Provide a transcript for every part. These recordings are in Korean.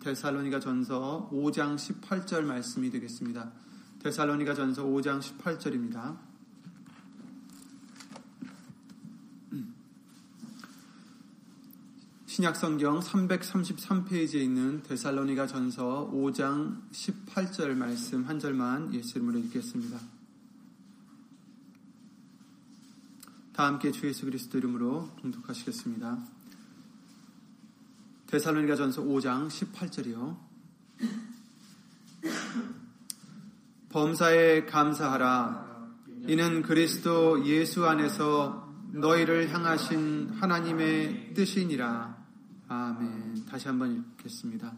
데살로니가 전서 5장 18절 말씀이 되겠습니다. 데살로니가 전서 5장 18절입니다. 신약성경 333페이지에 있는 데살로니가 전서 5장 18절 말씀 한 절만 예수 이름으로 읽겠습니다. 다 함께 주 예수 그리스도 이름으로 봉독하시겠습니다. 데살로니가 전서 5장 18절이요. 범사에 감사하라. 이는 그리스도 예수 안에서 너희를 향하신 하나님의 뜻이니라. 아멘. 다시 한번 읽겠습니다.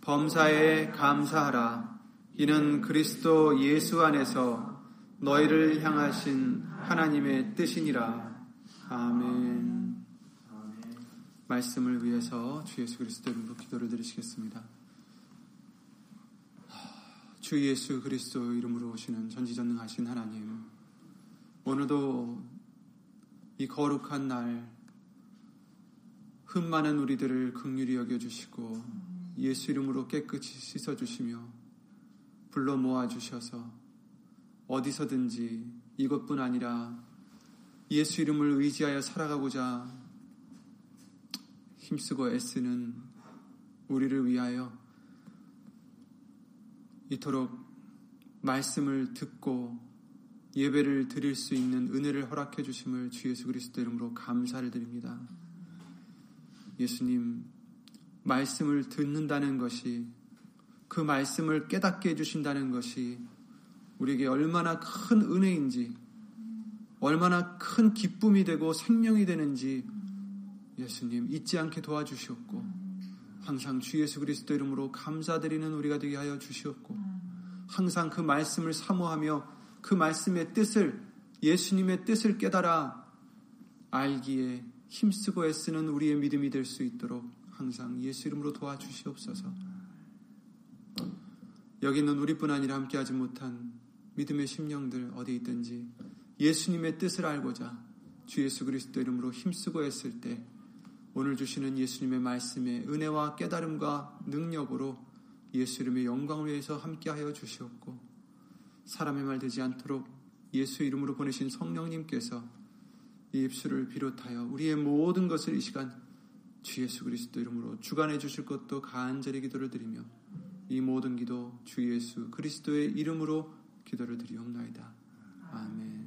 범사에 감사하라. 이는 그리스도 예수 안에서 너희를 향하신 하나님의 뜻이니라. 아멘. 말씀을 위해서 주 예수 그리스도 이름으로 기도를 드리시겠습니다. 주 예수 그리스도 이름으로 오시는 전지전능하신 하나님, 오늘도 이 거룩한 날, 흠 많은 우리들을 극률히 여겨주시고 예수 이름으로 깨끗이 씻어주시며 불러 모아주셔서 어디서든지 이것뿐 아니라 예수 이름을 의지하여 살아가고자 힘쓰고 애쓰는 우리를 위하여 이토록 말씀을 듣고 예배를 드릴 수 있는 은혜를 허락해 주심을 주 예수 그리스도 이름으로 감사를 드립니다. 예수님, 말씀을 듣는다는 것이 그 말씀을 깨닫게 해주신다는 것이 우리에게 얼마나 큰 은혜인지, 얼마나 큰 기쁨이 되고 생명이 되는지 예수님 잊지 않게 도와주시옵고 항상 주 예수 그리스도 이름으로 감사드리는 우리가 되게 하여 주시옵고 항상 그 말씀을 사모하며 그 말씀의 뜻을 예수님의 뜻을 깨달아 알기에 힘쓰고 애쓰는 우리의 믿음이 될 수 있도록 항상 예수 이름으로 도와주시옵소서. 여기 있는 우리뿐 아니라 함께하지 못한 믿음의 심령들 어디 있든지 예수님의 뜻을 알고자 주 예수 그리스도 이름으로 힘쓰고 했을 때 오늘 주시는 예수님의 말씀에 은혜와 깨달음과 능력으로 예수 이름의 영광을 위해서 함께하여 주시옵고 사람의 말 되지 않도록 예수 이름으로 보내신 성령님께서 이 입술을 비롯하여 우리의 모든 것을 이 시간 주 예수 그리스도 이름으로 주관해 주실 것도 간절히 기도를 드리며 이 모든 기도 주 예수 그리스도의 이름으로 기도를 드리옵나이다. 아멘.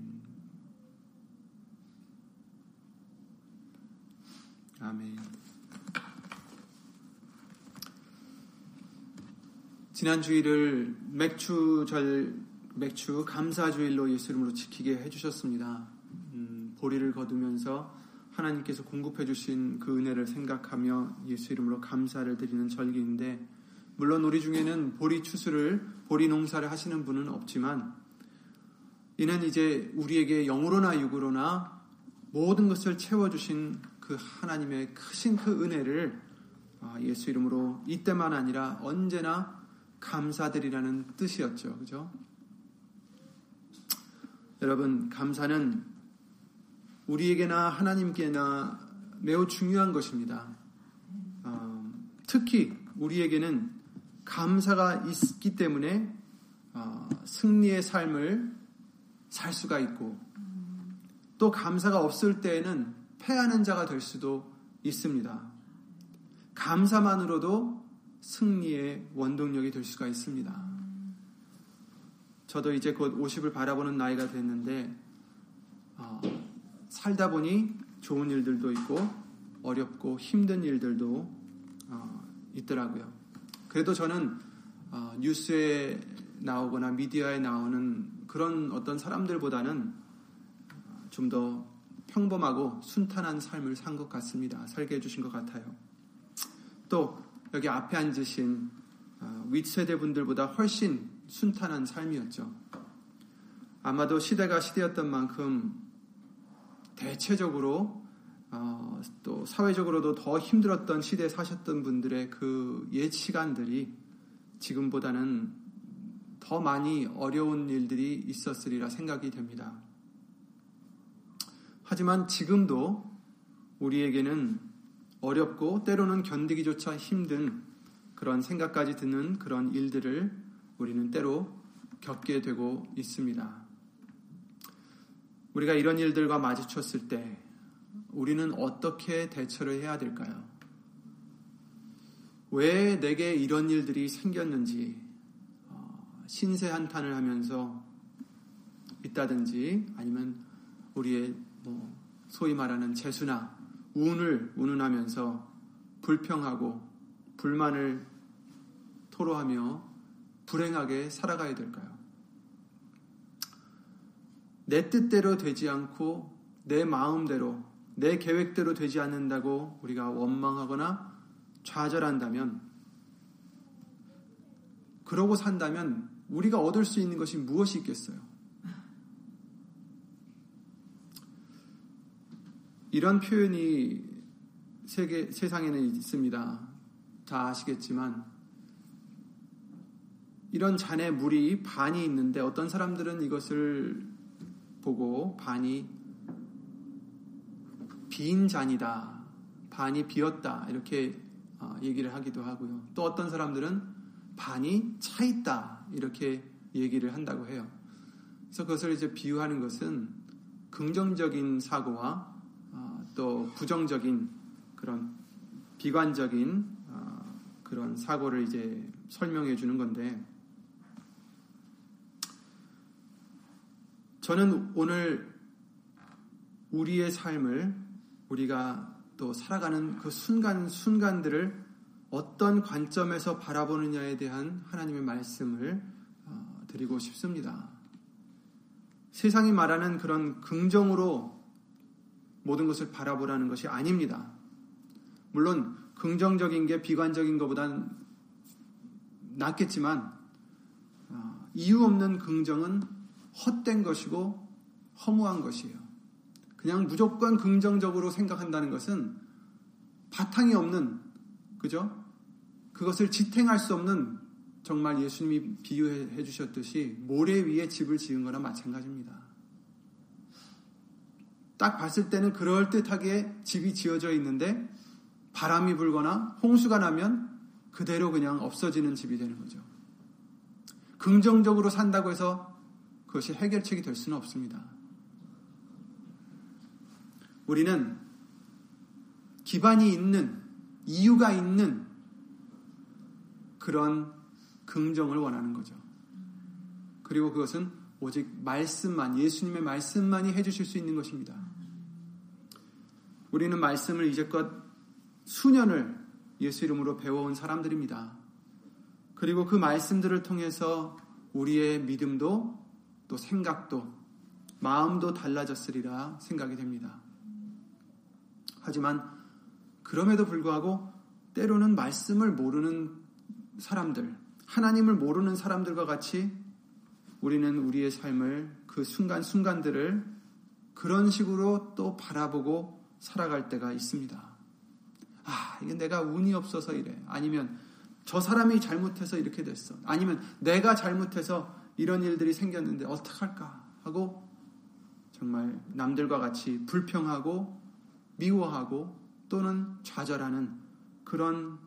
아멘. 지난 주일을 맥주절 맥주 감사주일로 예수 이름으로 지키게 해주셨습니다. 음, 보리를 거두면서 하나님께서 공급해 주신 그 은혜를 생각하며 예수 이름으로 감사를 드리는 절기인데 물론 우리 중에는 보리 추수를 보리 농사를 하시는 분은 없지만 이는 이제 우리에게 영으로나 육으로나 모든 것을 채워 주신 그 하나님의 크신 그 은혜를 아, 예수 이름으로 이때만 아니라 언제나 감사드리라는 뜻이었죠. 그죠? 여러분, 감사는 우리에게나 하나님께나 매우 중요한 것입니다. 어, 특히 우리에게는 감사가 있기 때문에 어, 승리의 삶을 살 수가 있고 또 감사가 없을 때에는 패하는 자가 될 수도 있습니다. 감사만으로도 승리의 원동력이 될 수가 있습니다. 저도 이제 곧 50을 바라보는 나이가 됐는데 어, 살다 보니 좋은 일들도 있고 어렵고 힘든 일들도 어, 있더라고요. 그래도 저는 어, 뉴스에 나오거나 미디어에 나오는 그런 어떤 사람들보다는 좀 더 평범하고 순탄한 삶을 산 것 같습니다. 살게 해주신 것 같아요. 또 여기 앞에 앉으신 어, 윗세대 분들보다 훨씬 순탄한 삶이었죠. 아마도 시대가 시대였던 만큼 대체적으로 어, 또 사회적으로도 더 힘들었던 시대에 사셨던 분들의 그 옛 시간들이 지금보다는 더 많이 어려운 일들이 있었으리라 생각이 됩니다. 하지만 지금도 우리에게는 어렵고 때로는 견디기조차 힘든 그런 생각까지 드는 그런 일들을 우리는 때로 겪게 되고 있습니다. 우리가 이런 일들과 마주쳤을 때 우리는 어떻게 대처를 해야 될까요? 왜 내게 이런 일들이 생겼는지 어, 신세 한탄을 하면서 있다든지 아니면 우리의 뭐 소위 말하는 재수나 운을 운운하면서 불평하고 불만을 토로하며 불행하게 살아가야 될까요? 내 뜻대로 되지 않고 내 마음대로 내 계획대로 되지 않는다고 우리가 원망하거나 좌절한다면 그러고 산다면 우리가 얻을 수 있는 것이 무엇이 있겠어요? 이런 표현이 세계, 세상에는 있습니다. 다 아시겠지만, 이런 잔에 물이 반이 있는데 어떤 사람들은 이것을 보고 반이 빈 잔이다, 반이 비었다, 이렇게 어, 얘기를 하기도 하고요. 또 어떤 사람들은 반이 차 있다, 이렇게 얘기를 한다고 해요. 그래서 그것을 이제 비유하는 것은 긍정적인 사고와 또 부정적인 그런 비관적인 어, 그런 사고를 이제 설명해 주는 건데 저는 오늘 우리의 삶을 우리가 또 살아가는 그 순간 순간들을 어떤 관점에서 바라보느냐에 대한 하나님의 말씀을 어, 드리고 싶습니다. 세상이 말하는 그런 긍정으로 모든 것을 바라보라는 것이 아닙니다. 물론 긍정적인 게 비관적인 것보다는 낫겠지만 어, 이유 없는 긍정은 헛된 것이고 허무한 것이에요. 그냥 무조건 긍정적으로 생각한다는 것은 바탕이 없는 그죠? 그것을 지탱할 수 없는 정말 예수님이 비유해 주셨듯이 모래 위에 집을 지은 거나 마찬가지입니다. 딱 봤을 때는 그럴듯하게 집이 지어져 있는데 바람이 불거나 홍수가 나면 그대로 그냥 없어지는 집이 되는 거죠. 긍정적으로 산다고 해서 그것이 해결책이 될 수는 없습니다. 우리는 기반이 있는, 이유가 있는 그런 긍정을 원하는 거죠. 그리고 그것은 오직 말씀만, 예수님의 말씀만이 해주실 수 있는 것입니다. 우리는 말씀을 이제껏 수년을 예수 이름으로 배워온 사람들입니다. 그리고 그 말씀들을 통해서 우리의 믿음도 또 생각도 마음도 달라졌으리라 생각이 됩니다. 하지만 그럼에도 불구하고 때로는 말씀을 모르는 사람들, 하나님을 모르는 사람들과 같이 우리는 우리의 삶을 그 순간순간들을 그런 식으로 또 바라보고 살아갈 때가 있습니다. 아, 이게 내가 운이 없어서 이래. 아니면 저 사람이 잘못해서 이렇게 됐어. 아니면 내가 잘못해서 이런 일들이 생겼는데 어떡할까 하고 정말 남들과 같이 불평하고 미워하고 또는 좌절하는 그런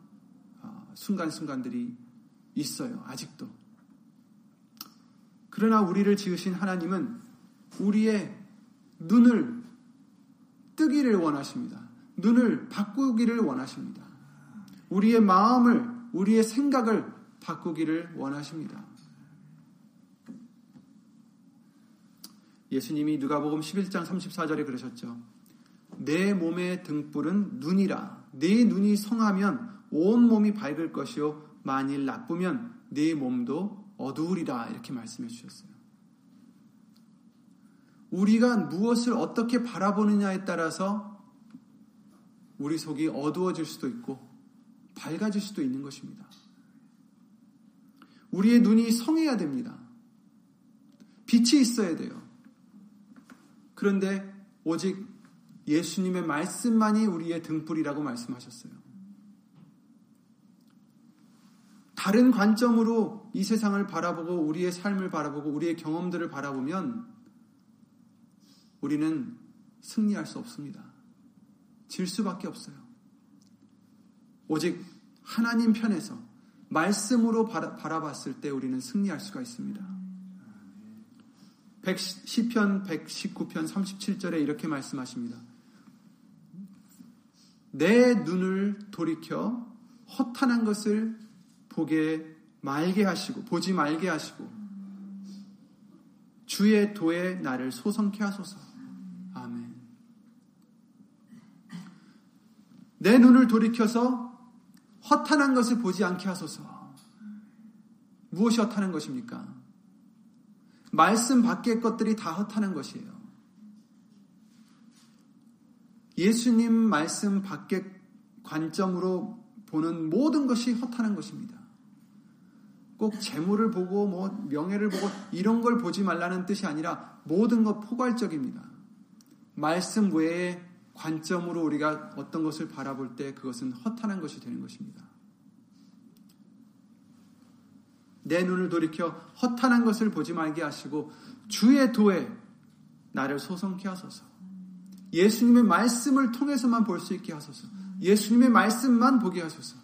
어, 순간순간들이 있어요. 아직도. 그러나 우리를 지으신 하나님은 우리의 눈을 뜨기를 원하십니다. 눈을 바꾸기를 원하십니다. 우리의 마음을, 우리의 생각을 바꾸기를 원하십니다. 예수님이 누가복음 11장 34절에 그러셨죠. 내 몸의 등불은 눈이라. 내 눈이 성하면 온 몸이 밝을 것이요 만일 나쁘면 내 몸도 어두우리라 이렇게 말씀해 주셨어요. 우리가 무엇을 어떻게 바라보느냐에 따라서 우리 속이 어두워질 수도 있고 밝아질 수도 있는 것입니다. 우리의 눈이 성해야 됩니다. 빛이 있어야 돼요. 그런데 오직 예수님의 말씀만이 우리의 등불이라고 말씀하셨어요. 다른 관점으로 이 세상을 바라보고 우리의 삶을 바라보고 우리의 경험들을 바라보면 우리는 승리할 수 없습니다. 질 수밖에 없어요. 오직 하나님 편에서 말씀으로 바라 봤을 때 우리는 승리할 수가 있습니다. 10편 119편 37절에 이렇게 말씀하십니다. 내 눈을 돌이켜 허탄한 것을 보게 말게 하시고 보지 말게 하시고 주의 도에 나를 소성케 하소서. 아멘. 내 눈을 돌이켜서 허탄한 것을 보지 않게 하소서. 무엇이 허탄한 것입니까? 말씀 밖의 것들이 다 허탄한 것이에요. 예수님 말씀 밖의 관점으로 보는 모든 것이 허탄한 것입니다. 꼭 재물을 보고 뭐 명예를 보고 이런 걸 보지 말라는 뜻이 아니라 모든 것 포괄적입니다. 말씀 외에 관점으로 우리가 어떤 것을 바라볼 때 그것은 허탄한 것이 되는 것입니다. 내 눈을 돌이켜 허탄한 것을 보지 말게 하시고 주의 도에 나를 소성케 하소서. 예수님의 말씀을 통해서만 볼 수 있게 하소서. 예수님의 말씀만 보게 하소서.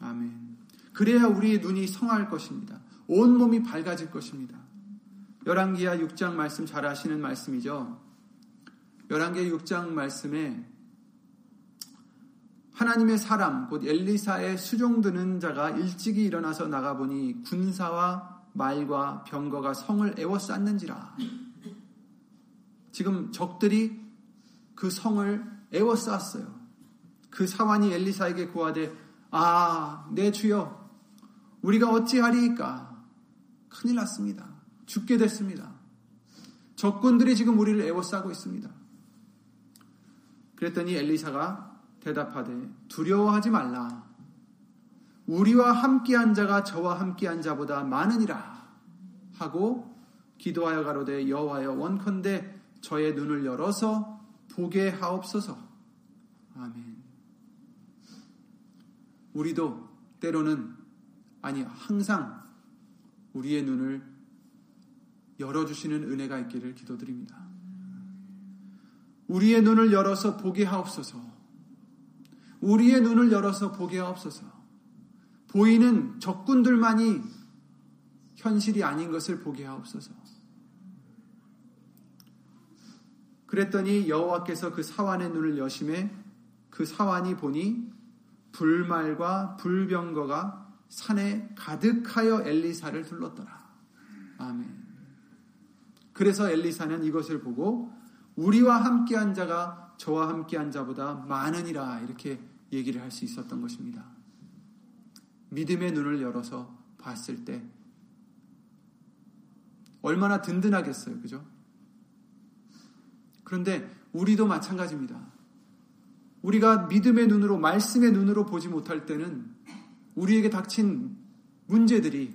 아멘. 그래야 우리의 눈이 성할 것입니다. 온 몸이 밝아질 것입니다. 열왕기하 6장 말씀 잘 아시는 말씀이죠. 열왕기하 6장 말씀에 하나님의 사람 곧 엘리사의 수종드는 자가 일찍이 일어나서 나가보니 군사와 말과 병거가 성을 애워쌌는지라. 지금 적들이 그 성을 애워쌌어요. 그 사환이 엘리사에게 구하되 아, 내 주여 우리가 어찌하리이까? 큰일 났습니다. 죽게 됐습니다. 적군들이 지금 우리를 애워싸고 있습니다. 그랬더니 엘리사가 대답하되 두려워하지 말라. 우리와 함께한 자가 저와 함께한 자보다 많으니라 하고 기도하여 가로되 여호와여 원컨대 저의 눈을 열어서 보게 하옵소서. 아멘. 우리도 때로는 아니 항상 우리의 눈을 열어주시는 은혜가 있기를 기도드립니다. 우리의 눈을 열어서 보게 하옵소서. 우리의 눈을 열어서 보게 하옵소서. 보이는 적군들만이 현실이 아닌 것을 보게 하옵소서. 그랬더니 여호와께서 그 사환의 눈을 여심해 그 사환이 보니 불말과 불병거가 산에 가득하여 엘리사를 둘렀더라. 아멘. 그래서 엘리사는 이것을 보고 우리와 함께한 자가 저와 함께한 자보다 많으니라 이렇게 얘기를 할 수 있었던 것입니다. 믿음의 눈을 열어서 봤을 때 얼마나 든든하겠어요. 그죠? 그런데 우리도 마찬가지입니다. 우리가 믿음의 눈으로, 말씀의 눈으로 보지 못할 때는 우리에게 닥친 문제들이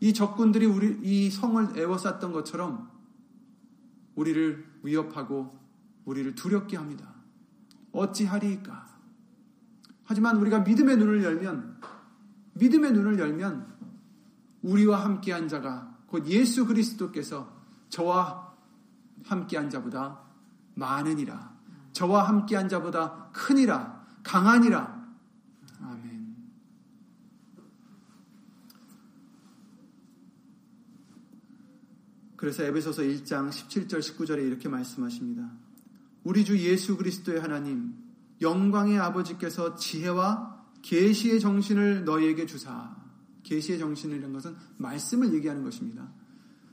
이 적군들이 우리 이 성을 애워쌌던 것처럼 우리를 위협하고 우리를 두렵게 합니다. 어찌하리까? 하지만 우리가 믿음의 눈을 열면 믿음의 눈을 열면 우리와 함께한 자가 곧 예수 그리스도께서 저와 함께한 자보다 많으니라. 저와 함께한 자보다 크니라. 강하니라. 그래서 에베소서 1장 17절 19절에 이렇게 말씀하십니다. 우리 주 예수 그리스도의 하나님 영광의 아버지께서 지혜와 계시의 정신을 너희에게 주사. 계시의 정신이라는 것은 말씀을 얘기하는 것입니다.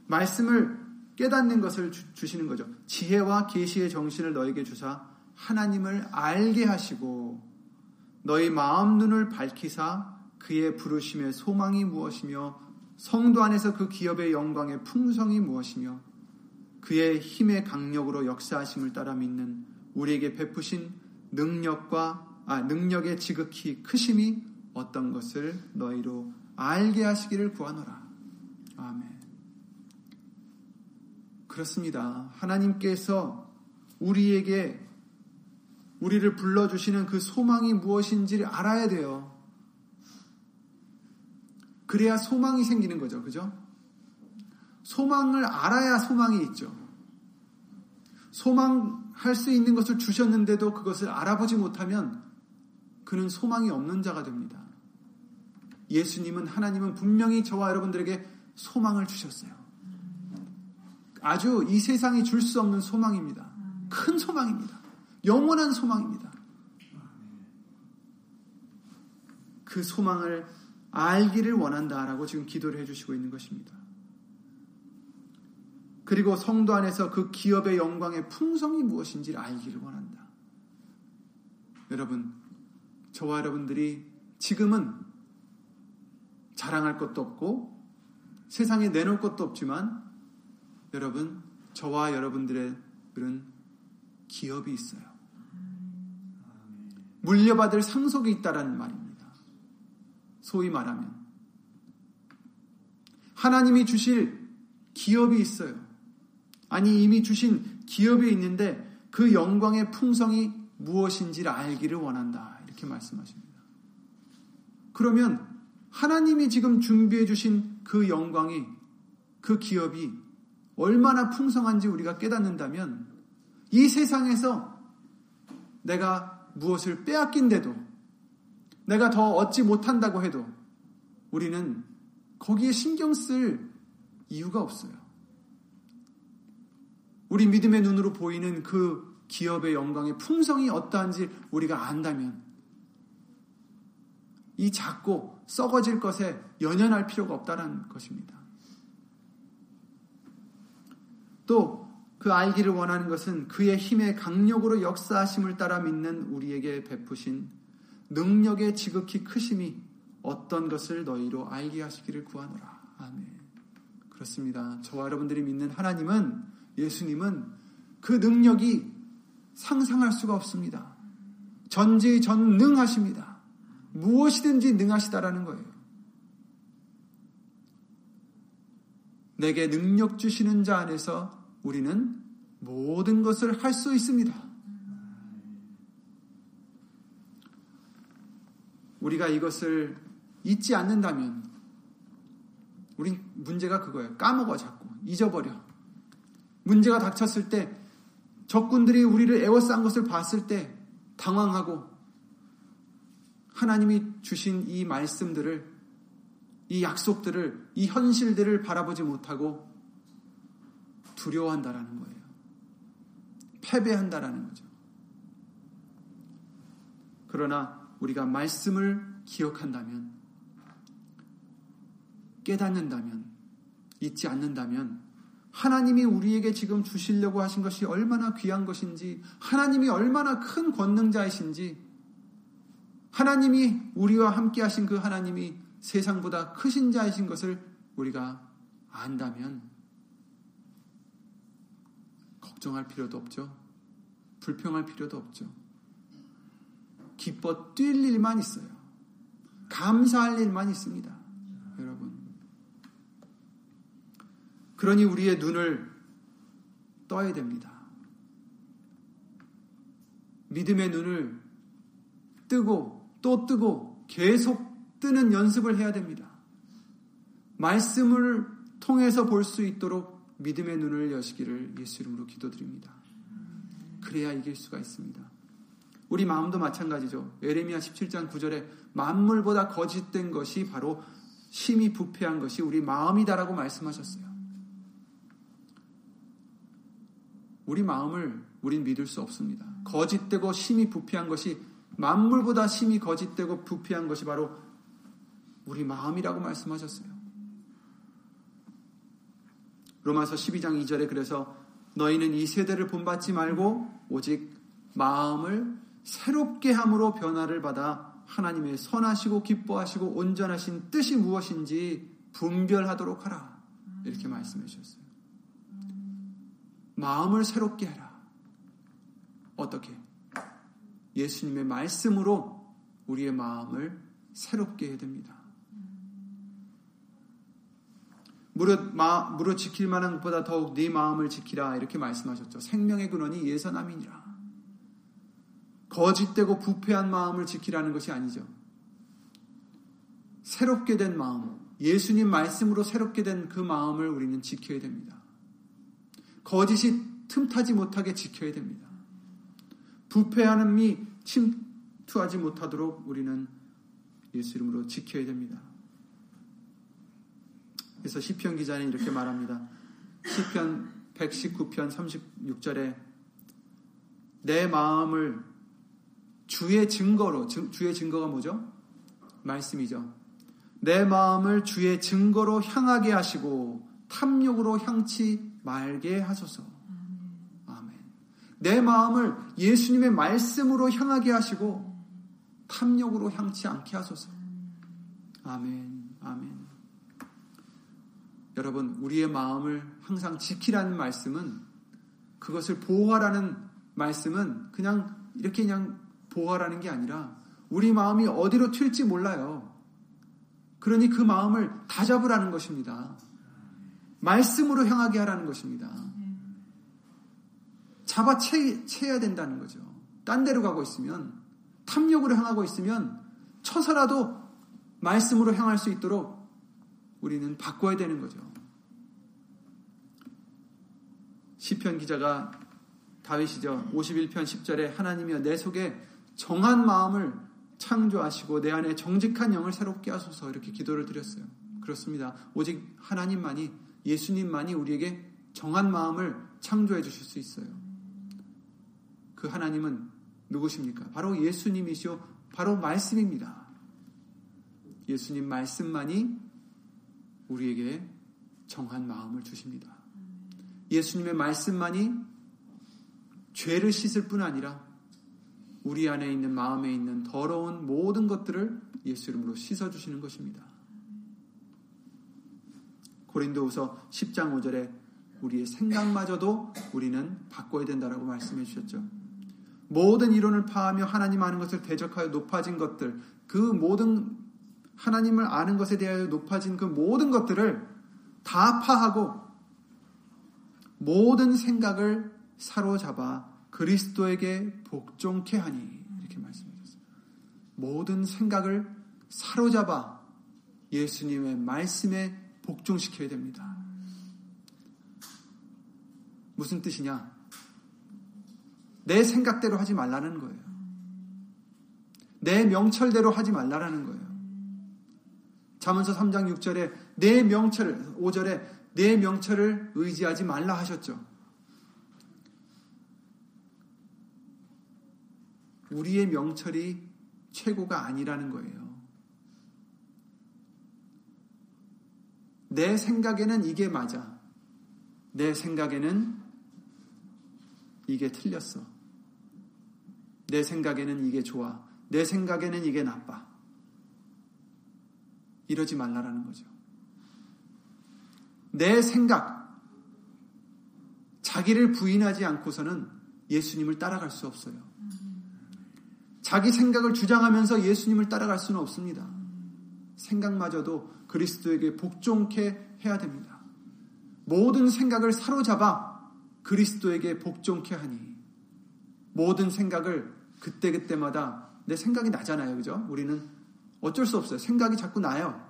말씀을 깨닫는 것을 주, 시는 거죠. 지혜와 계시의 정신을 너에게 주사 하나님을 알게 하시고 너희 마음 눈을 밝히사 그의 부르심의 소망이 무엇이며 성도 안에서 그 기업의 영광의 풍성이 무엇이며 그의 힘의 강력으로 역사하심을 따라 믿는 우리에게 베푸신 능력과 아, 능력의 지극히 크심이 어떤 것을 너희로 알게 하시기를 구하노라. 아멘. 그렇습니다. 하나님께서 우리에게 우리를 불러주시는 그 소망이 무엇인지를 알아야 돼요. 그래야 소망이 생기는 거죠. 그죠? 소망을 알아야 소망이 있죠. 소망할 수 있는 것을 주셨는데도 그것을 알아보지 못하면 그는 소망이 없는 자가 됩니다. 예수님은 하나님은 분명히 저와 여러분들에게 소망을 주셨어요. 아주 이 세상이 줄 수 없는 소망입니다. 큰 소망입니다. 영원한 소망입니다. 그 소망을 알기를 원한다라고 지금 기도를 해주시고 있는 것입니다. 그리고 성도 안에서 그 기업의 영광의 풍성이 무엇인지를 알기를 원한다. 여러분, 저와 여러분들이 지금은 자랑할 것도 없고 세상에 내놓을 것도 없지만 여러분, 저와 여러분들은 기업이 있어요. 물려받을 상속이 있다라는 말입니다. 소위 말하면 하나님이 주실 기업이 있어요. 아니 이미 주신 기업이 있는데 그 영광의 풍성이 무엇인지를 알기를 원한다. 이렇게 말씀하십니다. 그러면 하나님이 지금 준비해 주신 그 영광이 그 기업이 얼마나 풍성한지 우리가 깨닫는다면 이 세상에서 내가 무엇을 빼앗긴데도 내가 더 얻지 못한다고 해도 우리는 거기에 신경 쓸 이유가 없어요. 우리 믿음의 눈으로 보이는 그 기업의 영광의 풍성이 어떠한지 우리가 안다면 이 작고 썩어질 것에 연연할 필요가 없다는 것입니다. 또 그 알기를 원하는 것은 그의 힘의 강력으로 역사하심을 따라 믿는 우리에게 베푸신 능력의 지극히 크심이 어떤 것을 너희로 알게 하시기를 구하노라. 아멘. 그렇습니다. 저와 여러분들이 믿는 하나님은 예수님은 그 능력이 상상할 수가 없습니다. 전지전능하십니다. 무엇이든지 능하시다라는 거예요. 내게 능력 주시는 자 안에서 우리는 모든 것을 할 수 있습니다. 우리가 이것을 잊지 않는다면 우리 문제가 그거예요. 까먹어 자꾸 잊어버려. 문제가 닥쳤을 때 적군들이 우리를 에워싼 것을 봤을 때 당황하고 하나님이 주신 이 말씀들을 이 약속들을 이 현실들을 바라보지 못하고 두려워한다라는 거예요. 패배한다라는 거죠. 그러나 우리가 말씀을 기억한다면 깨닫는다면 잊지 않는다면 하나님이 우리에게 지금 주시려고 하신 것이 얼마나 귀한 것인지, 하나님이 얼마나 큰 권능자이신지, 하나님이 우리와 함께 하신 그 하나님이 세상보다 크신 자이신 것을 우리가 안다면, 걱정할 필요도 없죠. 불평할 필요도 없죠. 기뻐 뛸 일만 있어요. 감사할 일만 있습니다. 그러니 우리의 눈을 떠야 됩니다. 믿음의 눈을 뜨고 또 뜨고 계속 뜨는 연습을 해야 됩니다. 말씀을 통해서 볼 수 있도록 믿음의 눈을 여시기를 예수 이름으로 기도드립니다. 그래야 이길 수가 있습니다. 우리 마음도 마찬가지죠. 에레미야 17장 9절에 만물보다 거짓된 것이 바로 심히 부패한 것이 우리 마음이다라고 말씀하셨어요. 우리 마음을 우린 믿을 수 없습니다. 거짓되고 심히 부패한 것이 만물보다 심히 거짓되고 부패한 것이 바로 우리 마음이라고 말씀하셨어요. 로마서 12장 2절에 그래서 너희는 이 세대를 본받지 말고 오직 마음을 새롭게 함으로 변화를 받아 하나님의 선하시고 기뻐하시고 온전하신 뜻이 무엇인지 분별하도록 하라. 이렇게 말씀해 주셨어요. 마음을 새롭게 하라. 어떻게? 예수님의 말씀으로 우리의 마음을 새롭게 해야 됩니다. 무릇, 마, 무릇 지킬 만한 것보다 더욱 네 마음을 지키라 이렇게 말씀하셨죠. 생명의 근원이 예선함이니라. 거짓되고 부패한 마음을 지키라는 것이 아니죠. 새롭게 된 마음, 예수님 말씀으로 새롭게 된 그 마음을 우리는 지켜야 됩니다. 거짓이 틈타지 못하게 지켜야 됩니다. 부패하는미 침투하지 못하도록 우리는 예수 이름으로 지켜야 됩니다. 그래서 시편 기자는 이렇게 말합니다. 시편 119편 36절에 내 마음을 주의 증거로 주의 증거가 뭐죠? 말씀이죠. 내 마음을 주의 증거로 향하게 하시고 탐욕으로 향치 말게 하소서. 아멘. 내 마음을 예수님의 말씀으로 향하게 하시고 탐욕으로 향치 않게 하소서. 아멘. 아멘. 여러분, 우리의 마음을 항상 지키라는 말씀은 그것을 보호하라는 말씀은 그냥 이렇게 그냥 보호하라는 게 아니라 우리 마음이 어디로 튈지 몰라요. 그러니 그 마음을 다 잡으라는 것입니다. 말씀으로 향하게 하라는 것입니다. 잡아 채, 채야 된다는 거죠. 딴 데로 가고 있으면, 탐욕으로 향하고 있으면, 쳐서라도 말씀으로 향할 수 있도록 우리는 바꿔야 되는 거죠. 시편 기자가 다윗이죠. 51편 10절에 하나님이여 내 속에 정한 마음을 창조하시고 내 안에 정직한 영을 새롭게 하소서 이렇게 기도를 드렸어요. 그렇습니다. 오직 하나님만이 예수님만이 우리에게 정한 마음을 창조해 주실 수 있어요. 그 하나님은 누구십니까? 바로 예수님이시오. 바로 말씀입니다. 예수님 말씀만이 우리에게 정한 마음을 주십니다. 예수님의 말씀만이 죄를 씻을 뿐 아니라 우리 안에 있는 마음에 있는 더러운 모든 것들을 예수 이름으로 씻어 주시는 것입니다. 고린도후서 10장 5절에 우리의 생각마저도 우리는 바꿔야 된다라고 말씀해 주셨죠. 모든 이론을 파하며 하나님 아는 것을 대적하여 높아진 것들, 그 모든 하나님을 아는 것에 대하여 높아진 그 모든 것들을 다 파하고 모든 생각을 사로잡아 그리스도에게 복종케 하니 이렇게 말씀하셨어요. 모든 생각을 사로잡아 예수님의 말씀에 복종시켜야 됩니다. 무슨 뜻이냐? 내 생각대로 하지 말라는 거예요. 내 명철대로 하지 말라는 거예요. 자문서 3장 6절에 내 명철, 5절에 내 명철을 의지하지 말라 하셨죠. 우리의 명철이 최고가 아니라는 거예요. 내 생각에는 이게 맞아. 내 생각에는 이게 틀렸어. 내 생각에는 이게 좋아. 내 생각에는 이게 나빠. 이러지 말라라는 거죠. 내 생각, 자기를 부인하지 않고서는 예수님을 따라갈 수 없어요. 자기 생각을 주장하면서 예수님을 따라갈 수는 없습니다. 생각마저도 그리스도에게 복종케 해야 됩니다. 모든 생각을 사로잡아 그리스도에게 복종케 하니 모든 생각을 그때그때마다 내 생각이 나잖아요. 그죠? 우리는 어쩔 수 없어요. 생각이 자꾸 나요.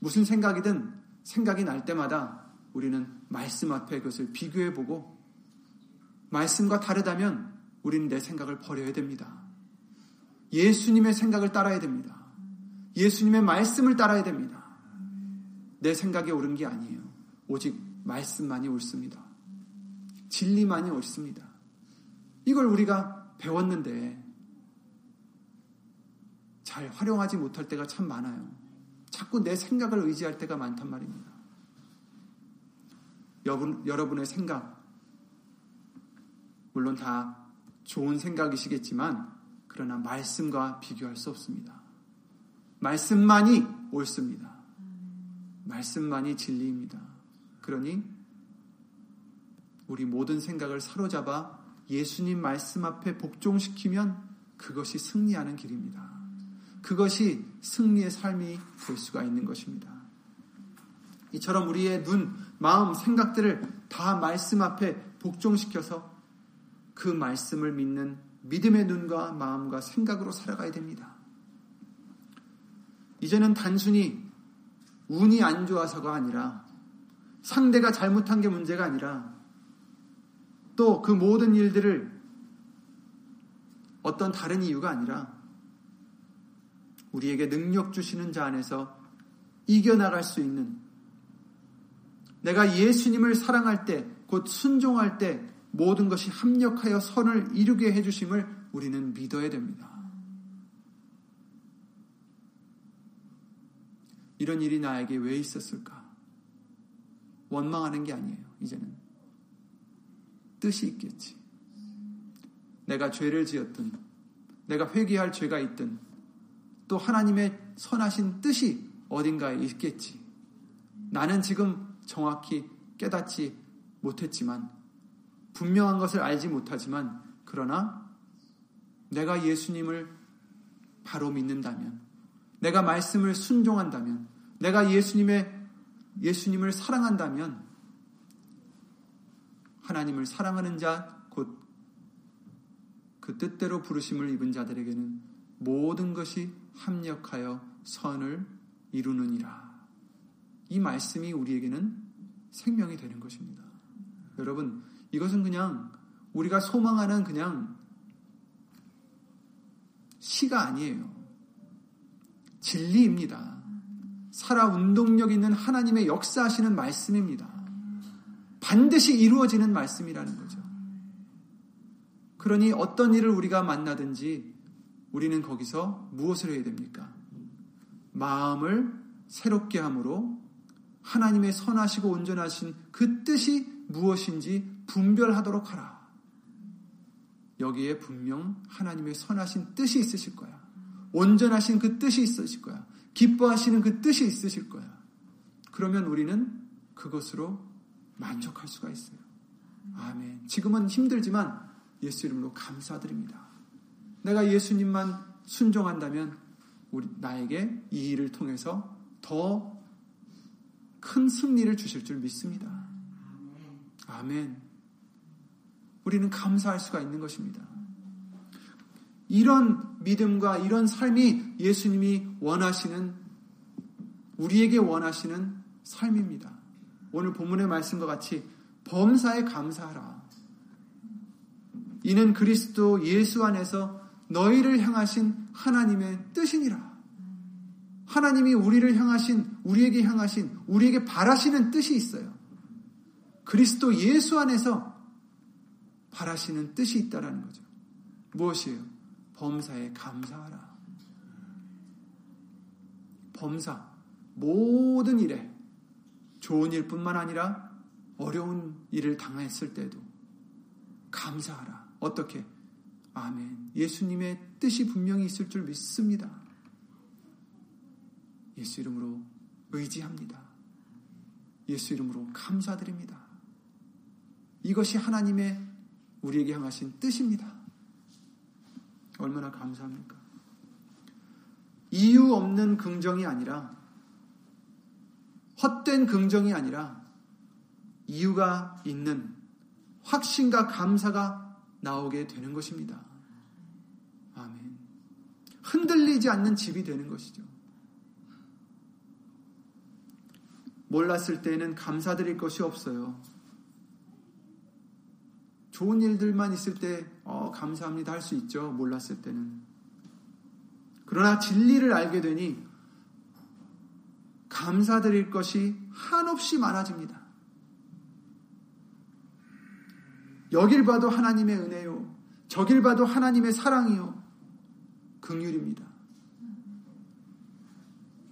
무슨 생각이든 생각이 날 때마다 우리는 말씀 앞에 그것을 비교해 보고 말씀과 다르다면 우리는 내 생각을 버려야 됩니다. 예수님의 생각을 따라야 됩니다. 예수님의 말씀을 따라야 됩니다. 내 생각이 옳은 게 아니에요. 오직 말씀만이 옳습니다. 진리만이 옳습니다. 이걸 우리가 배웠는데 잘 활용하지 못할 때가 참 많아요. 자꾸 내 생각을 의지할 때가 많단 말입니다. 여러분, 여러분의 생각, 물론 다 좋은 생각이시겠지만, 그러나 말씀과 비교할 수 없습니다. 말씀만이 옳습니다. 말씀만이 진리입니다. 그러니, 우리 모든 생각을 사로잡아 예수님 말씀 앞에 복종시키면 그것이 승리하는 길입니다. 그것이 승리의 삶이 될 수가 있는 것입니다. 이처럼 우리의 눈, 마음, 생각들을 다 말씀 앞에 복종시켜서 그 말씀을 믿는 믿음의 눈과 마음과 생각으로 살아가야 됩니다. 이제는 단순히 운이 안 좋아서가 아니라 상대가 잘못한 게 문제가 아니라 또 그 모든 일들을 어떤 다른 이유가 아니라 우리에게 능력 주시는 자 안에서 이겨나갈 수 있는 내가 예수님을 사랑할 때, 곧 순종할 때 모든 것이 합력하여 선을 이루게 해주심을 우리는 믿어야 됩니다. 이런 일이 나에게 왜 있었을까? 원망하는 게 아니에요, 이제는. 뜻이 있겠지. 내가 죄를 지었든, 내가 회개할 죄가 있든, 또 하나님의 선하신 뜻이 어딘가에 있겠지. 나는 지금 정확히 깨닫지 못했지만, 분명한 것을 알지 못하지만, 그러나 내가 예수님을 바로 믿는다면, 내가 말씀을 순종한다면, 내가 예수님의 예수님을 사랑한다면 하나님을 사랑하는 자 곧 그 뜻대로 부르심을 입은 자들에게는 모든 것이 합력하여 선을 이루느니라. 이 말씀이 우리에게는 생명이 되는 것입니다. 여러분, 이것은 그냥 우리가 소망하는 그냥 시가 아니에요. 진리입니다. 살아 운동력 있는 하나님의 역사하시는 말씀입니다. 반드시 이루어지는 말씀이라는 거죠. 그러니 어떤 일을 우리가 만나든지 우리는 거기서 무엇을 해야 됩니까? 마음을 새롭게 함으로 하나님의 선하시고 온전하신 그 뜻이 무엇인지 분별하도록 하라. 여기에 분명 하나님의 선하신 뜻이 있으실 거야. 온전하신 그 뜻이 있으실 거야. 기뻐하시는 그 뜻이 있으실 거야. 그러면 우리는 그것으로 만족할 수가 있어요. 아멘. 지금은 힘들지만 예수 이름으로 감사드립니다. 내가 예수님만 순종한다면 우리 나에게 이 일을 통해서 더 큰 승리를 주실 줄 믿습니다. 아멘. 우리는 감사할 수가 있는 것입니다. 이런 믿음과 이런 삶이 예수님이 원하시는, 우리에게 원하시는 삶입니다. 오늘 본문의 말씀과 같이 범사에 감사하라. 이는 그리스도 예수 안에서 너희를 향하신 하나님의 뜻이니라. 하나님이 우리를 향하신, 우리에게 향하신, 우리에게 바라시는 뜻이 있어요. 그리스도 예수 안에서 바라시는 뜻이 있다라는 거죠. 무엇이에요? 범사에 감사하라. 범사, 모든 일에 좋은 일뿐만 아니라 어려운 일을 당했을 때도 감사하라. 어떻게? 아멘. 예수님의 뜻이 분명히 있을 줄 믿습니다. 예수 이름으로 의지합니다. 예수 이름으로 감사드립니다. 이것이 하나님의 우리에게 향하신 뜻입니다. 얼마나 감사합니까? 이유 없는 긍정이 아니라 헛된 긍정이 아니라 이유가 있는 확신과 감사가 나오게 되는 것입니다. 아멘. 흔들리지 않는 집이 되는 것이죠. 몰랐을 때에는 감사드릴 것이 없어요. 좋은 일들만 있을 때 어, 감사합니다 할 수 있죠. 몰랐을 때는. 그러나 진리를 알게 되니 감사드릴 것이 한없이 많아집니다. 여길 봐도 하나님의 은혜요. 저길 봐도 하나님의 사랑이요. 긍휼입니다.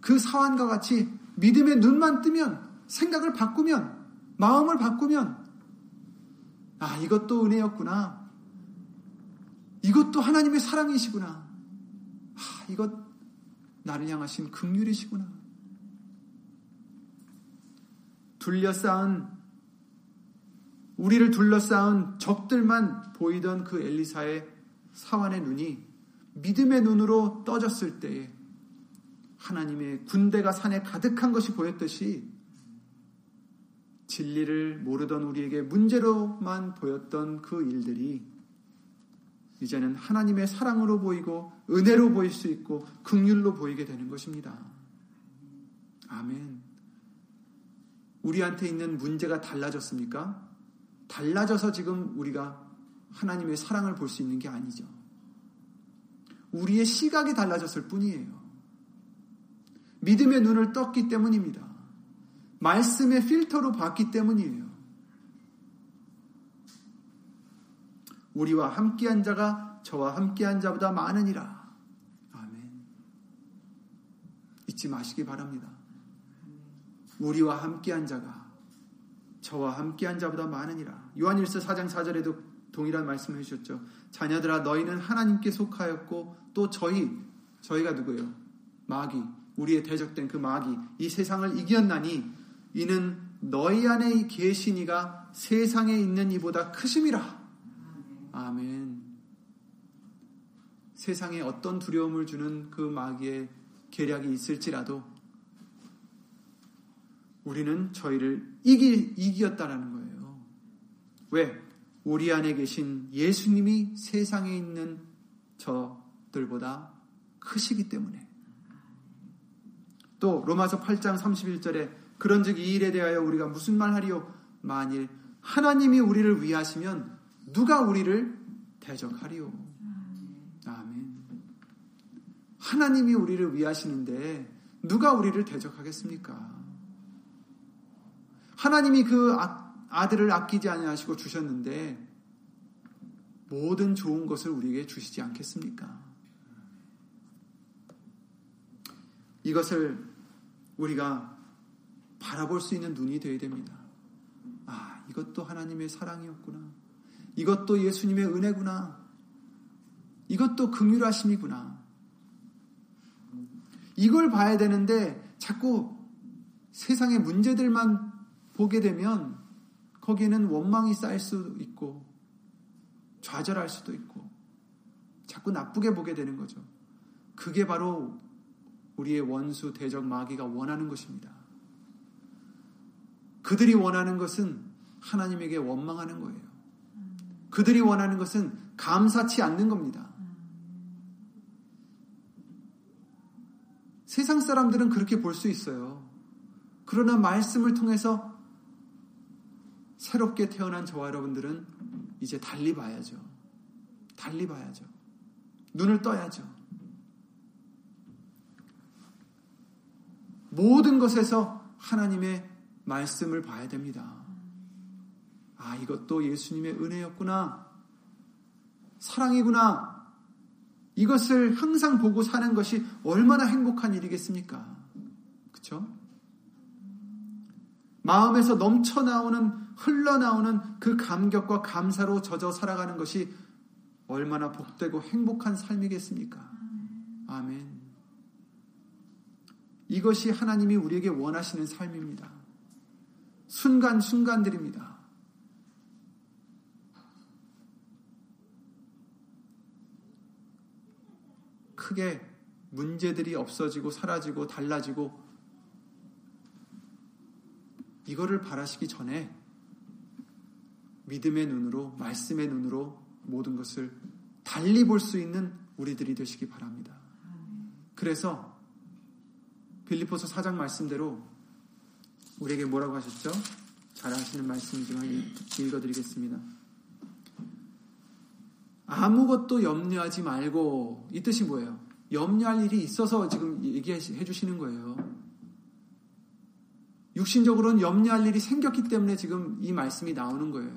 그 사환과 같이 믿음의 눈만 뜨면 생각을 바꾸면 마음을 바꾸면 아, 이것도 은혜였구나. 이것도 하나님의 사랑이시구나. 아, 이것 나를 향하신 극률이시구나. 둘러싸은 우리를 둘러싸은 적들만 보이던 그 엘리사의 사환의 눈이 믿음의 눈으로 떠졌을 때에 하나님의 군대가 산에 가득한 것이 보였듯이 진리를 모르던 우리에게 문제로만 보였던 그 일들이 이제는 하나님의 사랑으로 보이고 은혜로 보일 수 있고 극률로 보이게 되는 것입니다. 아멘. 우리한테 있는 문제가 달라졌습니까? 달라져서 지금 우리가 하나님의 사랑을 볼 수 있는 게 아니죠. 우리의 시각이 달라졌을 뿐이에요. 믿음의 눈을 떴기 때문입니다. 말씀의 필터로 봤기 때문이에요. 우리와 함께한 자가 저와 함께한 자보다 많으니라. 아멘. 잊지 마시기 바랍니다. 우리와 함께한 자가 저와 함께한 자보다 많으니라. 요한일서 4장 4절에도 동일한 말씀을 해주셨죠. 자녀들아 너희는 하나님께 속하였고 또 저희 저희가 누구예요? 마귀 우리의 대적된 그 마귀 이 세상을 이겼나니 이는 너희 안에 계신 이가 세상에 있는 이보다 크심이라. 아멘. 세상에 어떤 두려움을 주는 그 마귀의 계략이 있을지라도 우리는 저희를 이기, 이겼다라는 거예요. 왜? 우리 안에 계신 예수님이 세상에 있는 저들보다 크시기 때문에. 또 로마서 8장 31절에 그런즉 이 일에 대하여 우리가 무슨 말 하리요? 만일 하나님이 우리를 위하시면 누가 우리를 대적하리요? 아멘. 하나님이 우리를 위하시는데 누가 우리를 대적하겠습니까? 하나님이 그 아들을 아끼지 아니하시고 주셨는데 모든 좋은 것을 우리에게 주시지 않겠습니까? 이것을 우리가 바라볼 수 있는 눈이 되어야 됩니다. 아, 이것도 하나님의 사랑이었구나. 이것도 예수님의 은혜구나. 이것도 긍휼하심이구나. 이걸 봐야 되는데 자꾸 세상의 문제들만 보게 되면 거기에는 원망이 쌓일 수 있고 좌절할 수도 있고 자꾸 나쁘게 보게 되는 거죠. 그게 바로 우리의 원수 대적 마귀가 원하는 것입니다. 그들이 원하는 것은 하나님에게 원망하는 거예요. 그들이 원하는 것은 감사치 않는 겁니다. 세상 사람들은 그렇게 볼 수 있어요. 그러나 말씀을 통해서 새롭게 태어난 저와 여러분들은 이제 달리 봐야죠. 달리 봐야죠. 눈을 떠야죠. 모든 것에서 하나님의 말씀을 봐야 됩니다. 아, 이것도 예수님의 은혜였구나. 사랑이구나. 이것을 항상 보고 사는 것이 얼마나 행복한 일이겠습니까? 그쵸? 마음에서 넘쳐나오는, 흘러나오는 그 감격과 감사로 젖어 살아가는 것이 얼마나 복되고 행복한 삶이겠습니까? 아멘. 이것이 하나님이 우리에게 원하시는 삶입니다. 순간순간들입니다. 크게 문제들이 없어지고 사라지고 달라지고 이거를 바라시기 전에 믿음의 눈으로 말씀의 눈으로 모든 것을 달리 볼 수 있는 우리들이 되시기 바랍니다. 그래서 빌리포서 4장 말씀대로 우리에게 뭐라고 하셨죠? 잘 아시는 말씀이지만 읽어드리겠습니다. 아무것도 염려하지 말고 이 뜻이 뭐예요? 염려할 일이 있어서 지금 얘기해 주시는 거예요. 육신적으로는 염려할 일이 생겼기 때문에 지금 이 말씀이 나오는 거예요.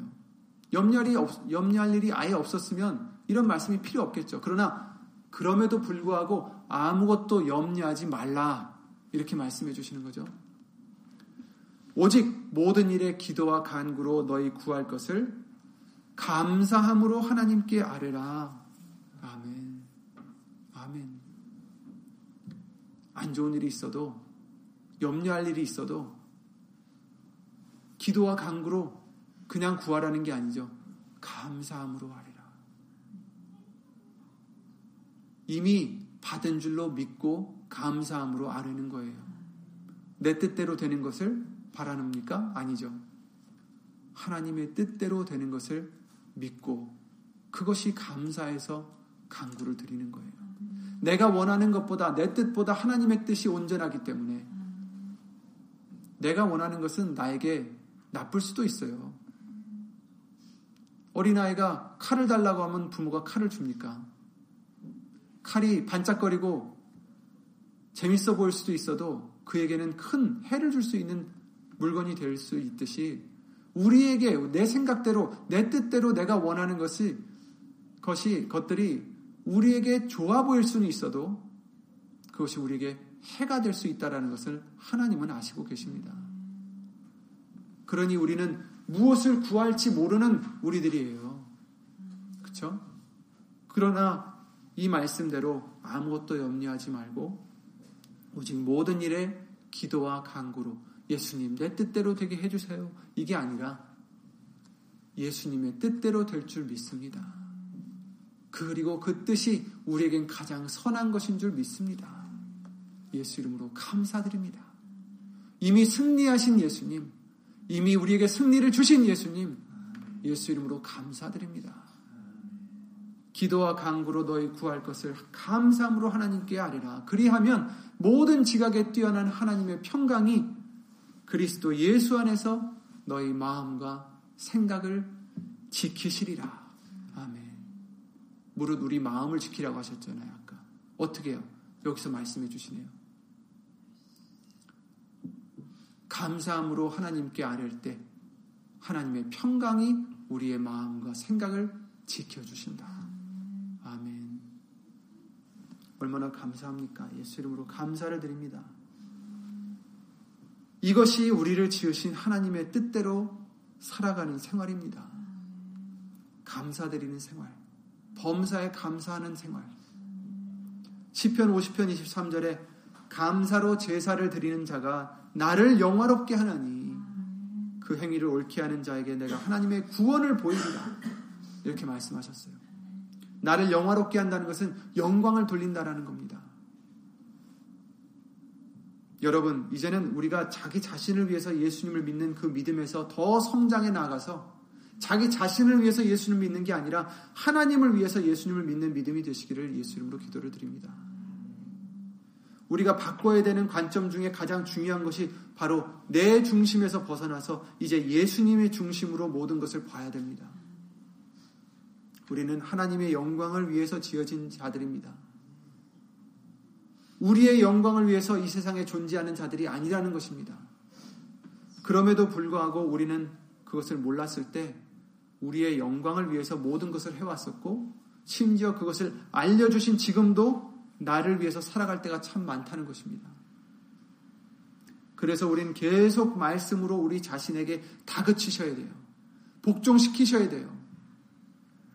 염려할, 없, 염려할 일이 아예 없었으면 이런 말씀이 필요 없겠죠. 그러나 그럼에도 불구하고 아무것도 염려하지 말라 이렇게 말씀해 주시는 거죠. 오직 모든 일에 기도와 간구로 너희 구할 것을 감사함으로 하나님께 아뢰라. 아멘. 아멘. 안 좋은 일이 있어도, 염려할 일이 있어도, 기도와 간구로 그냥 구하라는 게 아니죠. 감사함으로 아뢰라. 이미 받은 줄로 믿고 감사함으로 아뢰는 거예요. 내 뜻대로 되는 것을 바라는니까 아니죠. 하나님의 뜻대로 되는 것을 믿고 그것이 감사해서 강구를 드리는 거예요. 내가 원하는 것보다 내 뜻보다 하나님의 뜻이 온전하기 때문에 내가 원하는 것은 나에게 나쁠 수도 있어요. 어린아이가 칼을 달라고 하면 부모가 칼을 줍니까? 칼이 반짝거리고 재밌어 보일 수도 있어도 그에게는 큰 해를 줄 수 있는 물건이 될 수 있듯이 우리에게 내 생각대로 내 뜻대로 내가 원하는 것이 것이 것들이 우리에게 좋아 보일 수는 있어도 그것이 우리에게 해가 될 수 있다라는 것을 하나님은 아시고 계십니다. 그러니 우리는 무엇을 구할지 모르는 우리들이에요. 그렇죠? 그러나 이 말씀대로 아무것도 염려하지 말고 오직 모든 일에 기도와 간구로 예수님 내 뜻대로 되게 해주세요. 이게 아니라 예수님의 뜻대로 될 줄 믿습니다. 그리고 그 뜻이 우리에겐 가장 선한 것인 줄 믿습니다. 예수 이름으로 감사드립니다. 이미 승리하신 예수님, 이미 우리에게 승리를 주신 예수님, 예수 이름으로 감사드립니다. 기도와 강구로 너희 구할 것을 감사함으로 하나님께 아뢰라. 그리하면 모든 지각에 뛰어난 하나님의 평강이 그리스도 예수 안에서 너희 마음과 생각을 지키시리라. 아멘. 무릇 우리 마음을 지키라고 하셨잖아요, 아까. 어떻게 해요? 여기서 말씀해 주시네요. 감사함으로 하나님께 아뢰을 때 하나님의 평강이 우리의 마음과 생각을 지켜주신다. 아멘. 얼마나 감사합니까? 예수 이름으로 감사를 드립니다. 이것이 우리를 지으신 하나님의 뜻대로 살아가는 생활입니다. 감사드리는 생활. 범사에 감사하는 생활. 시편 50편 23절에 감사로 제사를 드리는 자가 나를 영화롭게 하나니 그 행위를 옳게 하는 자에게 내가 하나님의 구원을 보이리라. 이렇게 말씀하셨어요. 나를 영화롭게 한다는 것은 영광을 돌린다라는 겁니다. 여러분, 이제는 우리가 자기 자신을 위해서 예수님을 믿는 그 믿음에서 더 성장해 나가서 자기 자신을 위해서 예수님을 믿는 게 아니라 하나님을 위해서 예수님을 믿는 믿음이 되시기를 예수 이름으로 기도를 드립니다. 우리가 바꿔야 되는 관점 중에 가장 중요한 것이 바로 내 중심에서 벗어나서 이제 예수님의 중심으로 모든 것을 봐야 됩니다. 우리는 하나님의 영광을 위해서 지어진 자들입니다. 우리의 영광을 위해서 이 세상에 존재하는 자들이 아니라는 것입니다. 그럼에도 불구하고 우리는 그것을 몰랐을 때 우리의 영광을 위해서 모든 것을 해왔었고 심지어 그것을 알려주신 지금도 나를 위해서 살아갈 때가 참 많다는 것입니다. 그래서 우리는 계속 말씀으로 우리 자신에게 다그치셔야 돼요. 복종시키셔야 돼요.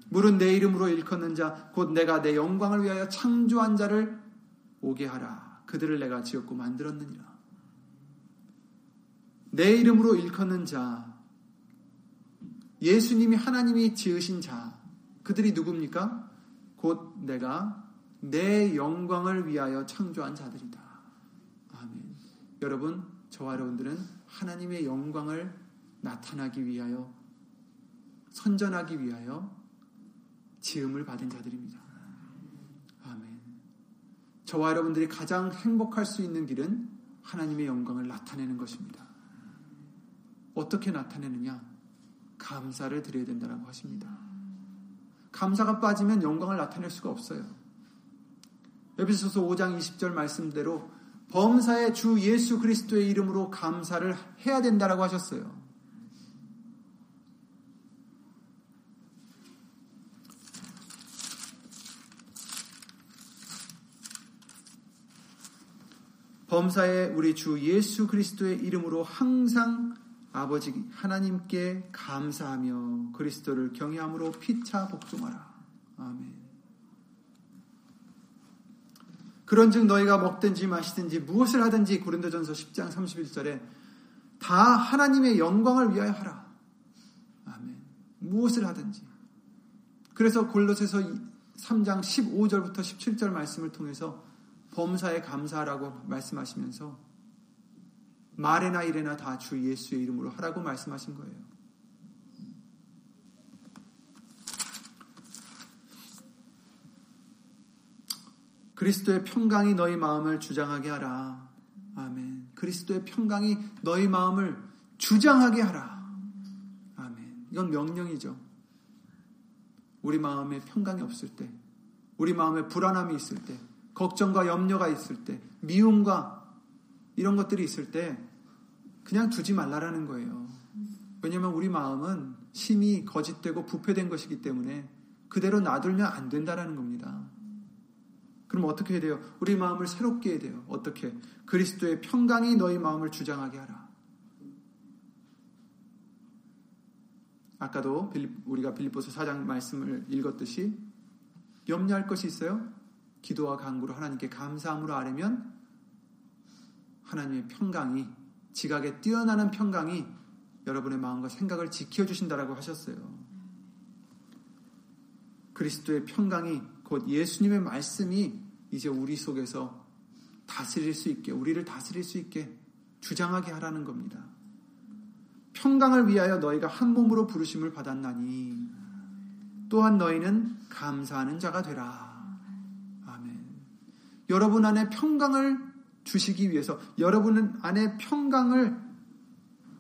물은 내 이름으로 일컫는 자, 곧 내가 내 영광을 위하여 창조한 자를 오게 하라. 그들을 내가 지었고 만들었느니라. 내 이름으로 일컫는 자, 예수님이 하나님이 지으신 자, 그들이 누굽니까? 곧 내가 내 영광을 위하여 창조한 자들이다. 아멘. 여러분, 저와 여러분들은 하나님의 영광을 나타나기 위하여, 선전하기 위하여 지음을 받은 자들입니다. 저와 여러분들이 가장 행복할 수 있는 길은 하나님의 영광을 나타내는 것입니다. 어떻게 나타내느냐? 감사를 드려야 된다고 하십니다. 감사가 빠지면 영광을 나타낼 수가 없어요. 에베소서 5장 20절 말씀대로 범사의 주 예수 그리스도의 이름으로 감사를 해야 된다라고 하셨어요. 범사의 우리 주 예수 그리스도의 이름으로 항상 아버지 하나님께 감사하며 그리스도를 경외함으로 피차 복종하라. 아멘. 그런즉 너희가 먹든지 마시든지 무엇을 하든지 고린도전서 10장 31절에 다 하나님의 영광을 위하여 하라. 아멘. 무엇을 하든지. 그래서 골로새서 3장 15절부터 17절 말씀을 통해서 범사에 감사하라고 말씀하시면서 말에나 일에나 다 주 예수의 이름으로 하라고 말씀하신 거예요. 그리스도의 평강이 너희 마음을 주장하게 하라. 아멘. 그리스도의 평강이 너희 마음을 주장하게 하라. 아멘. 이건 명령이죠. 우리 마음에 평강이 없을 때, 우리 마음에 불안함이 있을 때, 걱정과 염려가 있을 때, 미움과 이런 것들이 있을 때, 그냥 두지 말라라는 거예요. 왜냐하면 우리 마음은 심히 거짓되고 부패된 것이기 때문에 그대로 놔두면 안 된다라는 겁니다. 그럼 어떻게 해야 돼요? 우리 마음을 새롭게 해야 돼요. 어떻게? 그리스도의 평강이 너희 마음을 주장하게 하라. 아까도 우리가 빌립보서 4장 말씀을 읽었듯이 염려할 것이 있어요. 기도와 간구로 하나님께 감사함으로 아뢰면 하나님의 평강이 지각에 뛰어나는 평강이 여러분의 마음과 생각을 지켜 주신다라고 하셨어요. 그리스도의 평강이 곧 예수님의 말씀이 이제 우리 속에서 다스릴 수 있게, 우리를 다스릴 수 있게 주장하게 하라는 겁니다. 평강을 위하여 너희가 한 몸으로 부르심을 받았나니 또한 너희는 감사하는 자가 되라. 여러분 안에 평강을 주시기 위해서 여러분 안에 평강을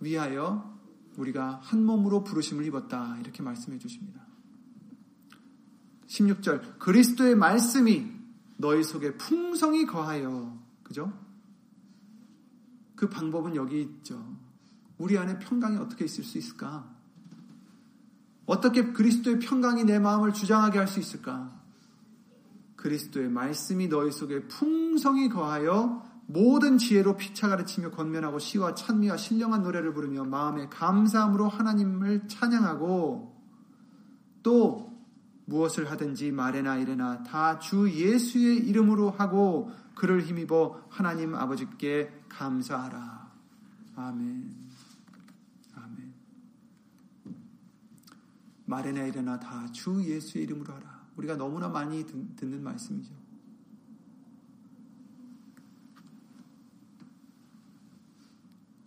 위하여 우리가 한 몸으로 부르심을 입었다. 이렇게 말씀해 주십니다. 16절 그리스도의 말씀이 너희 속에 풍성히 거하여 그죠? 그 방법은 여기 있죠. 우리 안에 평강이 어떻게 있을 수 있을까? 어떻게 그리스도의 평강이 내 마음을 주장하게 할 수 있을까? 그리스도의 말씀이 너희 속에 풍성히 거하여 모든 지혜로 피차 가르치며 권면하고 시와 찬미와 신령한 노래를 부르며 마음에 감사함으로 하나님을 찬양하고 또 무엇을 하든지 말에나 이래나 다 주 예수의 이름으로 하고 그를 힘입어 하나님 아버지께 감사하라. 아멘. 아멘. 말에나 이래나 다 주 예수의 이름으로 하라. 우리가 너무나 많이 듣는 말씀이죠.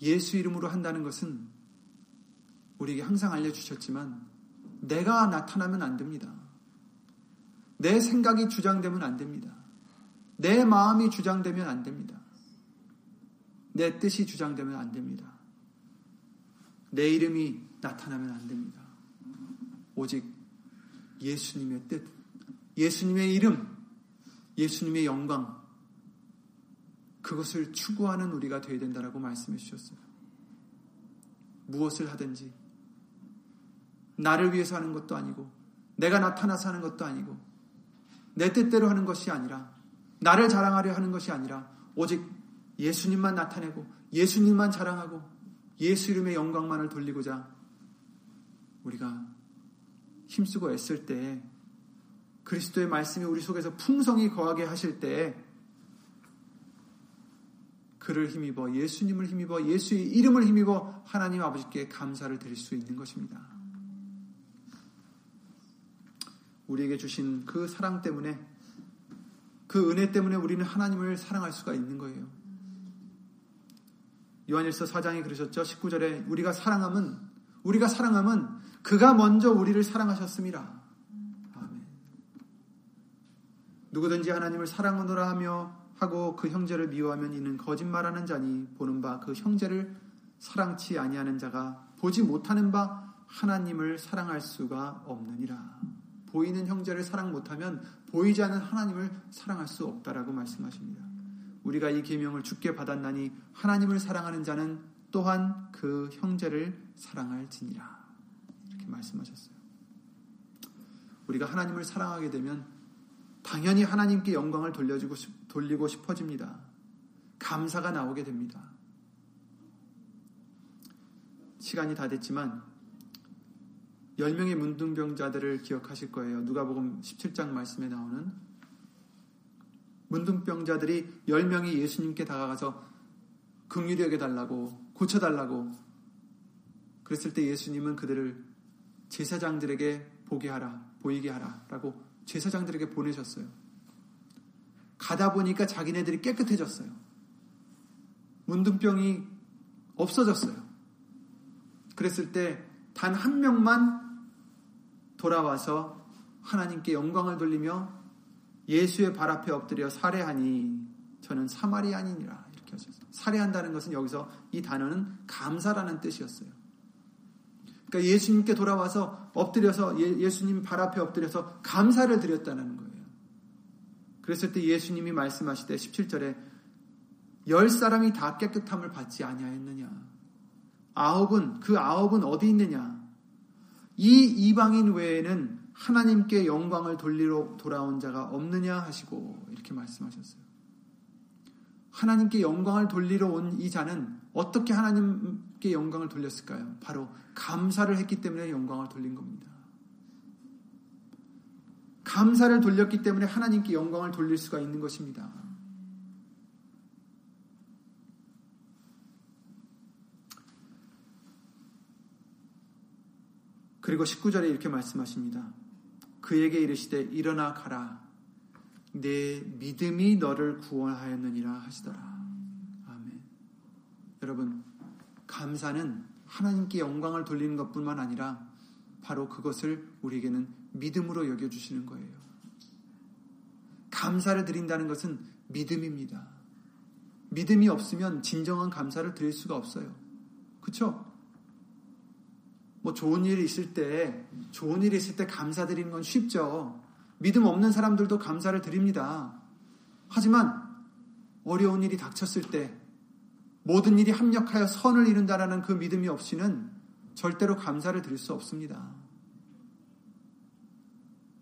예수 이름으로 한다는 것은 우리에게 항상 알려주셨지만 내가 나타나면 안 됩니다. 내 생각이 주장되면 안 됩니다. 내 마음이 주장되면 안 됩니다. 내 뜻이 주장되면 안 됩니다. 내 이름이 나타나면 안 됩니다. 오직 예수님의 뜻, 예수님의 이름, 예수님의 영광, 그것을 추구하는 우리가 되어야 된다라고 말씀해 주셨어요. 무엇을 하든지, 나를 위해서 하는 것도 아니고, 내가 나타나서 하는 것도 아니고, 내 뜻대로 하는 것이 아니라 나를 자랑하려 하는 것이 아니라 오직 예수님만 나타내고 예수님만 자랑하고 예수 이름의 영광만을 돌리고자 우리가 힘쓰고 애쓸 때 그리스도의 말씀이 우리 속에서 풍성히 거하게 하실 때 그를 힘입어 예수님을 힘입어 예수의 이름을 힘입어 하나님 아버지께 감사를 드릴 수 있는 것입니다. 우리에게 주신 그 사랑 때문에 그 은혜 때문에 우리는 하나님을 사랑할 수가 있는 거예요. 요한일서 4장에 그러셨죠. 19절에 우리가 사랑함은 우리가 사랑함은 그가 먼저 우리를 사랑하셨습니다. 누구든지 하나님을 사랑하노라 하며 하고 그 형제를 미워하면 이는 거짓말하는 자니 보는 바 그 형제를 사랑치 아니하는 자가 보지 못하는 바 하나님을 사랑할 수가 없느니라. 보이는 형제를 사랑 못하면 보이지 않는 하나님을 사랑할 수 없다라고 말씀하십니다. 우리가 이 계명을 주께 받았나니 하나님을 사랑하는 자는 또한 그 형제를 사랑할지니라. 이렇게 말씀하셨어요. 우리가 하나님을 사랑하게 되면 당연히 하나님께 영광을 돌려주고 돌리고 싶어집니다. 감사가 나오게 됩니다. 시간이 다 됐지만 10명의 문둥병자들을 기억하실 거예요. 누가복음 17장 말씀에 나오는 문둥병자들이 10명이 예수님께 다가가서 긍휼히 여겨 달라고 고쳐 달라고 그랬을 때 예수님은 그들을 제사장들에게 보게 하라, 보이게 하라라고 제사장들에게 보내셨어요. 가다 보니까 자기네들이 깨끗해졌어요. 문둥병이 없어졌어요. 그랬을 때 단 한 명만 돌아와서 하나님께 영광을 돌리며 예수의 발 앞에 엎드려 살해하니 저는 사마리아인이라 이렇게 하셨어요. 살해한다는 것은 여기서 이 단어는 감사라는 뜻이었어요. 그러니까 예수님께 돌아와서 엎드려서 예, 수님발 앞에 엎드려서 감사를 드렸다는 거예요. 그랬을 때 예수님이 말씀하실 때 17절에 열 사람이 다 깨끗함을 받지 아니하였느냐. 아홉은 그 아홉은 어디 있느냐? 이 이방인 외에는 하나님께 영광을 돌리러 돌아온 자가 없느냐 하시고 이렇게 말씀하셨어요. 하나님께 영광을 돌리러 온 이 자는 어떻게 하나님 께 영광을 돌렸을까요? 바로 감사를 했기 때문에 영광을 돌린 겁니다. 감사를 돌렸기 때문에 하나님께 영광을 돌릴 수가 있는 것입니다. 그리고 19절에 이렇게 말씀하십니다. 그에게 이르시되 일어나 가라. 내 믿음이 너를 구원하였느니라 하시더라. 아멘. 여러분, 감사는 하나님께 영광을 돌리는 것뿐만 아니라 바로 그것을 우리에게는 믿음으로 여겨주시는 거예요. 감사를 드린다는 것은 믿음입니다. 믿음이 없으면 진정한 감사를 드릴 수가 없어요. 그쵸? 뭐 좋은 일이 있을 때, 좋은 일이 있을 때 감사드리는 건 쉽죠. 믿음 없는 사람들도 감사를 드립니다. 하지만 어려운 일이 닥쳤을 때 모든 일이 합력하여 선을 이룬다라는 그 믿음이 없이는 절대로 감사를 드릴 수 없습니다.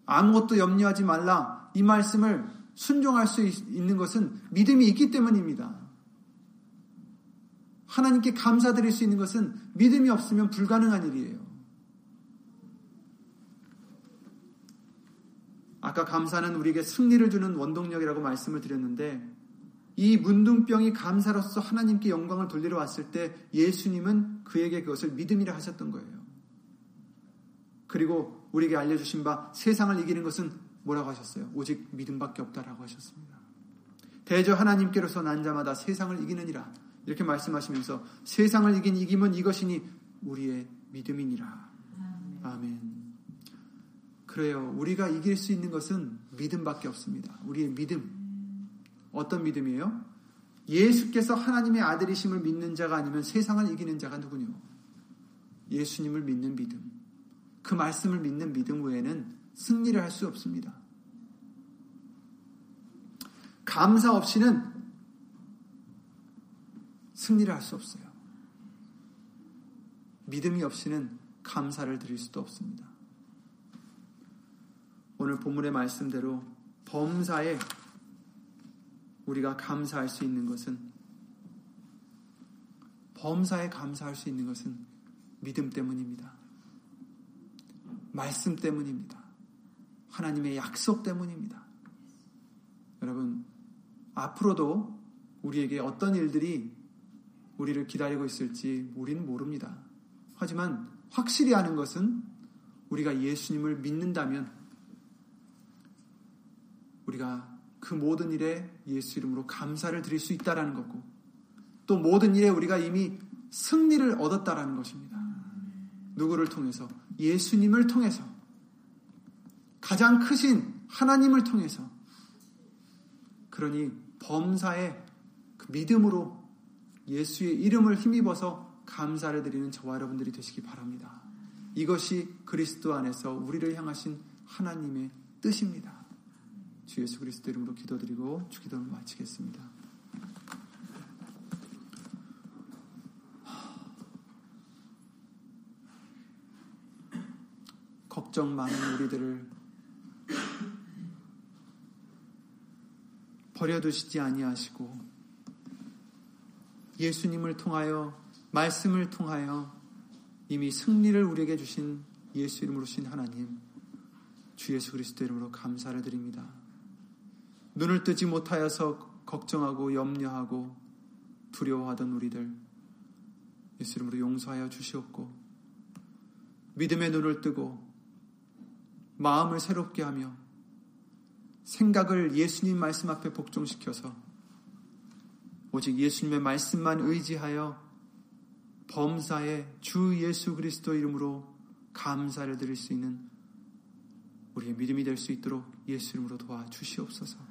아무것도 염려하지 말라. 이 말씀을 순종할 수 있는 것은 믿음이 있기 때문입니다. 하나님께 감사드릴 수 있는 것은 믿음이 없으면 불가능한 일이에요. 아까 감사는 우리에게 승리를 주는 원동력이라고 말씀을 드렸는데 이 문둥병이 감사로서 하나님께 영광을 돌리러 왔을 때 예수님은 그에게 그것을 믿음이라 하셨던 거예요. 그리고 우리에게 알려주신 바 세상을 이기는 것은 뭐라고 하셨어요? 오직 믿음밖에 없다라고 하셨습니다. 대저 하나님께로서 난 자마다 세상을 이기느니라 이렇게 말씀하시면서 세상을 이긴 이김은 이것이니 우리의 믿음이니라. 아멘. 그래요. 우리가 이길 수 있는 것은 믿음밖에 없습니다. 우리의 믿음. 어떤 믿음이에요? 예수께서 하나님의 아들이심을 믿는 자가 아니면 세상을 이기는 자가 누구냐? 예수님을 믿는 믿음. 그 말씀을 믿는 믿음 외에는 승리를 할 수 없습니다. 감사 없이는 승리를 할 수 없어요. 믿음이 없이는 감사를 드릴 수도 없습니다. 오늘 본문의 말씀대로 범사에 우리가 감사할 수 있는 것은 범사에 감사할 수 있는 것은 믿음 때문입니다. 말씀 때문입니다. 하나님의 약속 때문입니다. 여러분, 앞으로도 우리에게 어떤 일들이 우리를 기다리고 있을지 우리는 모릅니다. 하지만 확실히 아는 것은 우리가 예수님을 믿는다면 우리가 그 모든 일에 예수 이름으로 감사를 드릴 수 있다라는 거고 또 모든 일에 우리가 이미 승리를 얻었다라는 것입니다. 누구를 통해서? 예수님을 통해서. 가장 크신 하나님을 통해서. 그러니 범사에 그 믿음으로 예수의 이름을 힘입어서 감사를 드리는 저와 여러분들이 되시기 바랍니다. 이것이 그리스도 안에서 우리를 향하신 하나님의 뜻입니다. 주 예수 그리스도 이름으로 기도드리고 주 기도를 마치겠습니다. 걱정 많은 우리들을 버려두시지 아니하시고 예수님을 통하여 말씀을 통하여 이미 승리를 우리에게 주신 예수 이름으로 신 하나님 주 예수 그리스도 이름으로 감사를 드립니다. 눈을 뜨지 못하여서 걱정하고 염려하고 두려워하던 우리들 예수 이름으로 용서하여 주시옵고 믿음의 눈을 뜨고 마음을 새롭게 하며 생각을 예수님 말씀 앞에 복종시켜서 오직 예수님의 말씀만 의지하여 범사에 주 예수 그리스도 이름으로 감사를 드릴 수 있는 우리의 믿음이 될 수 있도록 예수 이름으로 도와주시옵소서.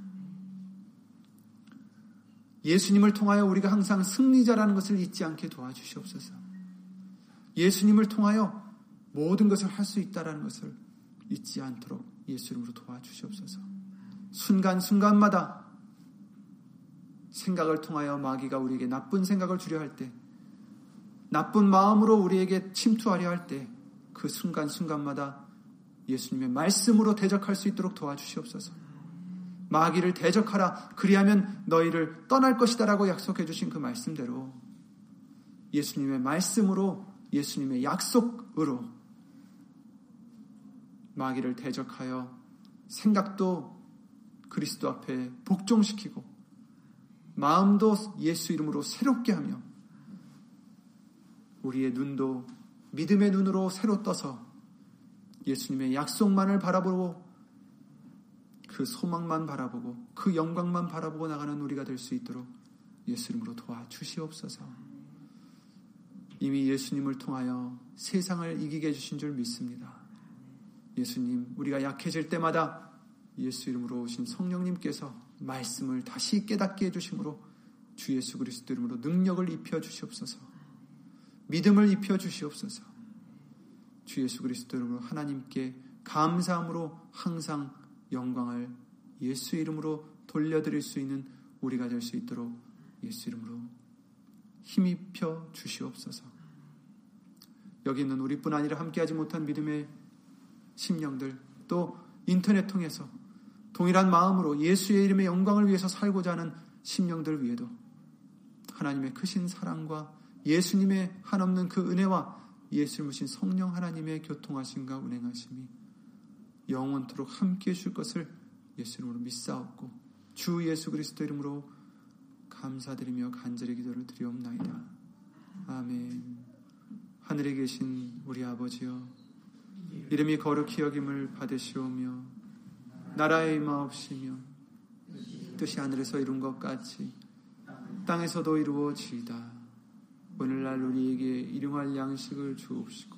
예수님을 통하여 우리가 항상 승리자라는 것을 잊지 않게 도와주시옵소서. 예수님을 통하여 모든 것을 할 수 있다라는 것을 잊지 않도록 예수님으로 도와주시옵소서. 순간순간마다 생각을 통하여 마귀가 우리에게 나쁜 생각을 주려 할 때 나쁜 마음으로 우리에게 침투하려 할 때 그 순간순간마다 예수님의 말씀으로 대적할 수 있도록 도와주시옵소서. 마귀를 대적하라. 그리하면 너희를 떠날 것이다라고 약속해 주신 그 말씀대로 예수님의 말씀으로 예수님의 약속으로 마귀를 대적하여 생각도 그리스도 앞에 복종시키고 마음도 예수 이름으로 새롭게 하며 우리의 눈도 믿음의 눈으로 새로 떠서 예수님의 약속만을 바라보고 그 소망만 바라보고 그 영광만 바라보고 나가는 우리가 될 수 있도록 예수 이름으로 도와주시옵소서. 이미 예수님을 통하여 세상을 이기게 해주신 줄 믿습니다. 예수님, 우리가 약해질 때마다 예수 이름으로 오신 성령님께서 말씀을 다시 깨닫게 해주심으로 주 예수 그리스도 이름으로 능력을 입혀 주시옵소서. 믿음을 입혀 주시옵소서. 주 예수 그리스도 이름으로 하나님께 감사함으로 항상 영광을 예수 이름으로 돌려드릴 수 있는 우리가 될 수 있도록 예수 이름으로 힘입혀 주시옵소서. 여기 있는 우리뿐 아니라 함께하지 못한 믿음의 심령들 또 인터넷 통해서 동일한 마음으로 예수의 이름의 영광을 위해서 살고자 하는 심령들 위에도 하나님의 크신 사랑과 예수님의 한없는 그 은혜와 예수를 모신 성령 하나님의 교통하심과 운행하심이 영원토록 함께 해줄 것을 예수 이름으로 믿사옵고 주 예수 그리스도 이름으로 감사드리며 간절히 기도를 드리옵나이다. 아멘. 하늘에 계신 우리 아버지여 이름이 거룩히 여김을 받으시오며 나라의 임하옵시며 뜻이 하늘에서 이룬 것 같이 땅에서도 이루어지이다. 오늘날 우리에게 일용할 양식을 주옵시고